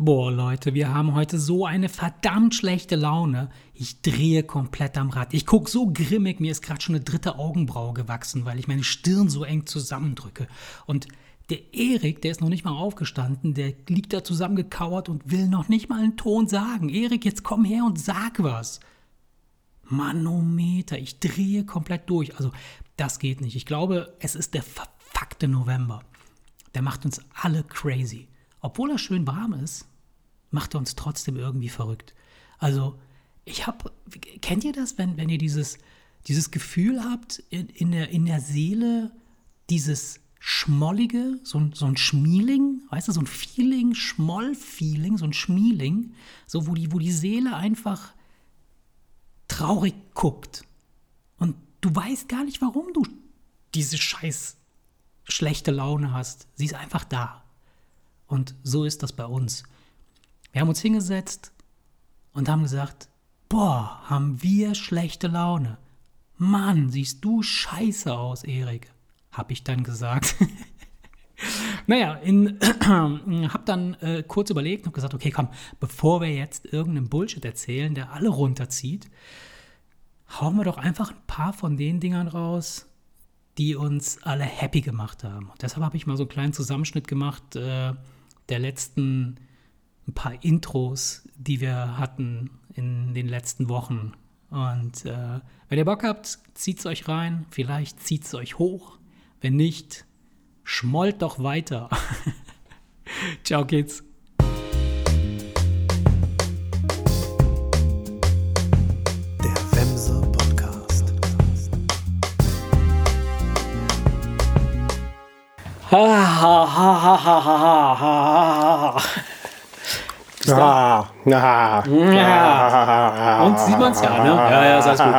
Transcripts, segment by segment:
Boah, Leute, wir haben heute so eine verdammt schlechte Laune. Ich drehe komplett am Rad. Ich gucke so grimmig, mir ist gerade schon eine dritte Augenbraue gewachsen, weil ich meine Stirn so eng zusammendrücke. Und der Erik, der ist noch nicht mal aufgestanden, der liegt da zusammengekauert und will noch nicht mal einen Ton sagen. Erik, jetzt komm her und sag was. Manometer, ich drehe komplett durch. Also, das geht nicht. Ich glaube, es ist der verfuckte November. Der macht uns alle crazy obwohl er schön warm ist, macht er uns trotzdem irgendwie verrückt. Also, ich habe, kennt ihr das, wenn, wenn ihr dieses, dieses Gefühl habt in, in, der, in der Seele, dieses Schmollige, so ein, so ein Schmieling, weißt du, so ein Feeling, Schmoll-Feeling, so ein Schmieling, so wo die, wo die Seele einfach traurig guckt. Und du weißt gar nicht, warum du diese scheiß schlechte Laune hast. Sie ist einfach da. Und so ist das bei uns. Wir haben uns hingesetzt und haben gesagt, boah, haben wir schlechte Laune. Mann, siehst du scheiße aus, Erik, hab ich dann gesagt. naja, in, hab dann äh, kurz überlegt und gesagt, okay, komm, bevor wir jetzt irgendeinen Bullshit erzählen, der alle runterzieht, hauen wir doch einfach ein paar von den Dingern raus, die uns alle happy gemacht haben. Und deshalb habe ich mal so einen kleinen Zusammenschnitt gemacht, äh, der letzten ein paar Intros, die wir hatten in den letzten Wochen. Und äh, wenn ihr Bock habt, zieht es euch rein. Vielleicht zieht es euch hoch. Wenn nicht, schmollt doch weiter. Ciao, Kids. Ha, ha, ha, ha, ha, ha, ha, ha. Ja. Und sieht man es ja, ne? Ja, ja, alles gut.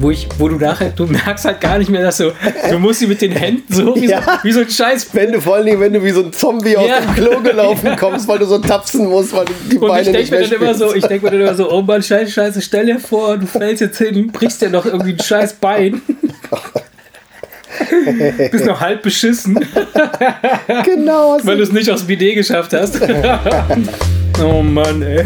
Wo, ich, wo du nachher, du merkst halt gar nicht mehr, dass du, du musst sie mit den Händen so wie, ja. so, wie so ein Scheiß. Wenn du vor allen Dingen, wenn du wie so ein Zombie ja. aus dem Klo gelaufen kommst, weil du so tapsen musst, weil du die und Beine ich nicht denk mir dann immer so, Ich denke mir dann immer so, oh Mann, scheiße, scheiße, stell dir vor, du fällst jetzt hin, brichst dir noch irgendwie ein scheiß Bein. Bist noch halb beschissen. genau. Weil du es nicht aufs Bidet geschafft hast. oh Mann, ey.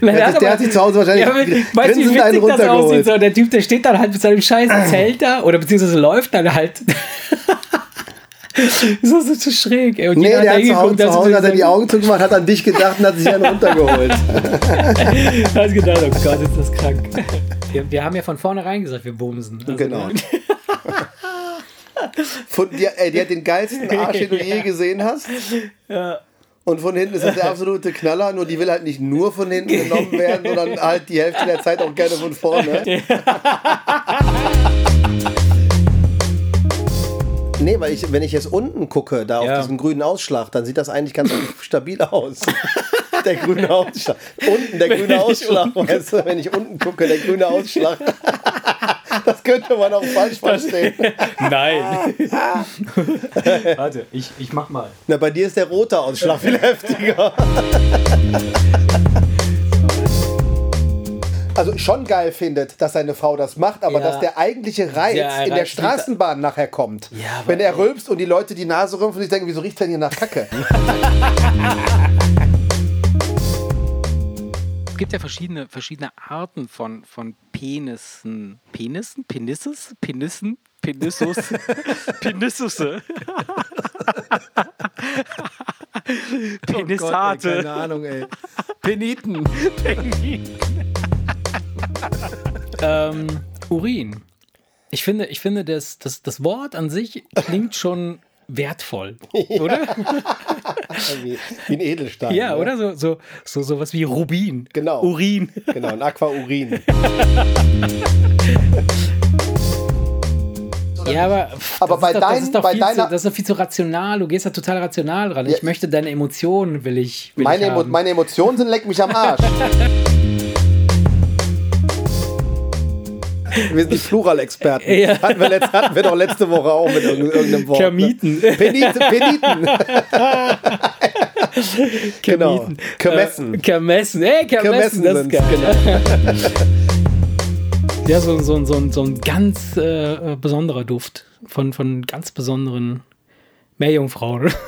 Nein, der, hat, der hat sich zu Hause wahrscheinlich ja, weißt, wie witzig das aussieht. So, der Typ, der steht dann halt mit seinem scheiß Zelt da oder beziehungsweise läuft dann halt. das ist so schräg. Ey. Und nee, der hat zu Hause, zu Hause hat er die Augen zugemacht, hat an dich gedacht und hat sich einen runtergeholt. hast gedacht, oh Gott, ist das krank. Wir, wir haben ja von vornherein gesagt, wir bumsen. Also genau. Von, die, ey, die hat den geilsten Arsch, den du je gesehen hast. Ja. Und von hinten ist das der absolute Knaller, nur die will halt nicht nur von hinten genommen werden, sondern halt die Hälfte der Zeit auch gerne von vorne. Nee, weil ich, wenn ich jetzt unten gucke, da ja. auf diesem grünen Ausschlag, dann sieht das eigentlich ganz stabil aus. Der grüne Ausschlag. Unten der grüne Ausschlag, weißt du, wenn ich unten gucke, der grüne Ausschlag. Das könnte man auch falsch verstehen. Nein. Warte, ich, ich mach mal. Na, bei dir ist der rote Ausschlag viel heftiger also schon geil findet, dass seine Frau das macht, aber ja. dass der eigentliche Reiz ja, in der Straßenbahn nachher kommt. Ja, wenn er rülpst und die Leute die Nase rümpfen und sich denken, wieso riecht denn hier nach Kacke? Es gibt ja verschiedene, verschiedene Arten von, von Penissen. Penissen? Penisses? Penissen? Penissus? Penissusse? Penissate. Oh Gott, ey, keine Ahnung, ey. Peniten. Peniten ähm, Urin. Ich finde, ich finde das, das, das Wort an sich klingt schon wertvoll, oder? wie, wie, ein Edelstein. Ja, ne? oder? So, so, so, so was wie Rubin. Genau. Urin. Genau, ein Aquaurin. Ja, aber, aber bei, doch, dein, bei deiner. Zu, das ist doch viel zu rational. Du gehst da total rational dran. Ja. Ich möchte deine Emotionen, will ich. Will meine, ich Emo meine Emotionen sind leck mich am Arsch. Wir sind die Plural-Experten. Ja. Hatten, wir hatten wir doch letzte Woche auch mit irgendeinem Wort. Kermiten. Ne? Peniten. Peniten. genau. Kermessen. Äh, Kermessen. Ey, Kermessen. Kermessen das ist geil. Genau. ja, so, so, so, so ein ganz äh, besonderer Duft von, von ganz besonderen Meerjungfrauen.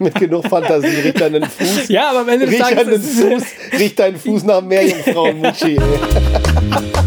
Mit genug Fantasie riecht deinen Fuß. Ja, aber wenn du riecht deinen Fuß, riecht deinen Fuß nach Meerjungfrauen, Mutschi.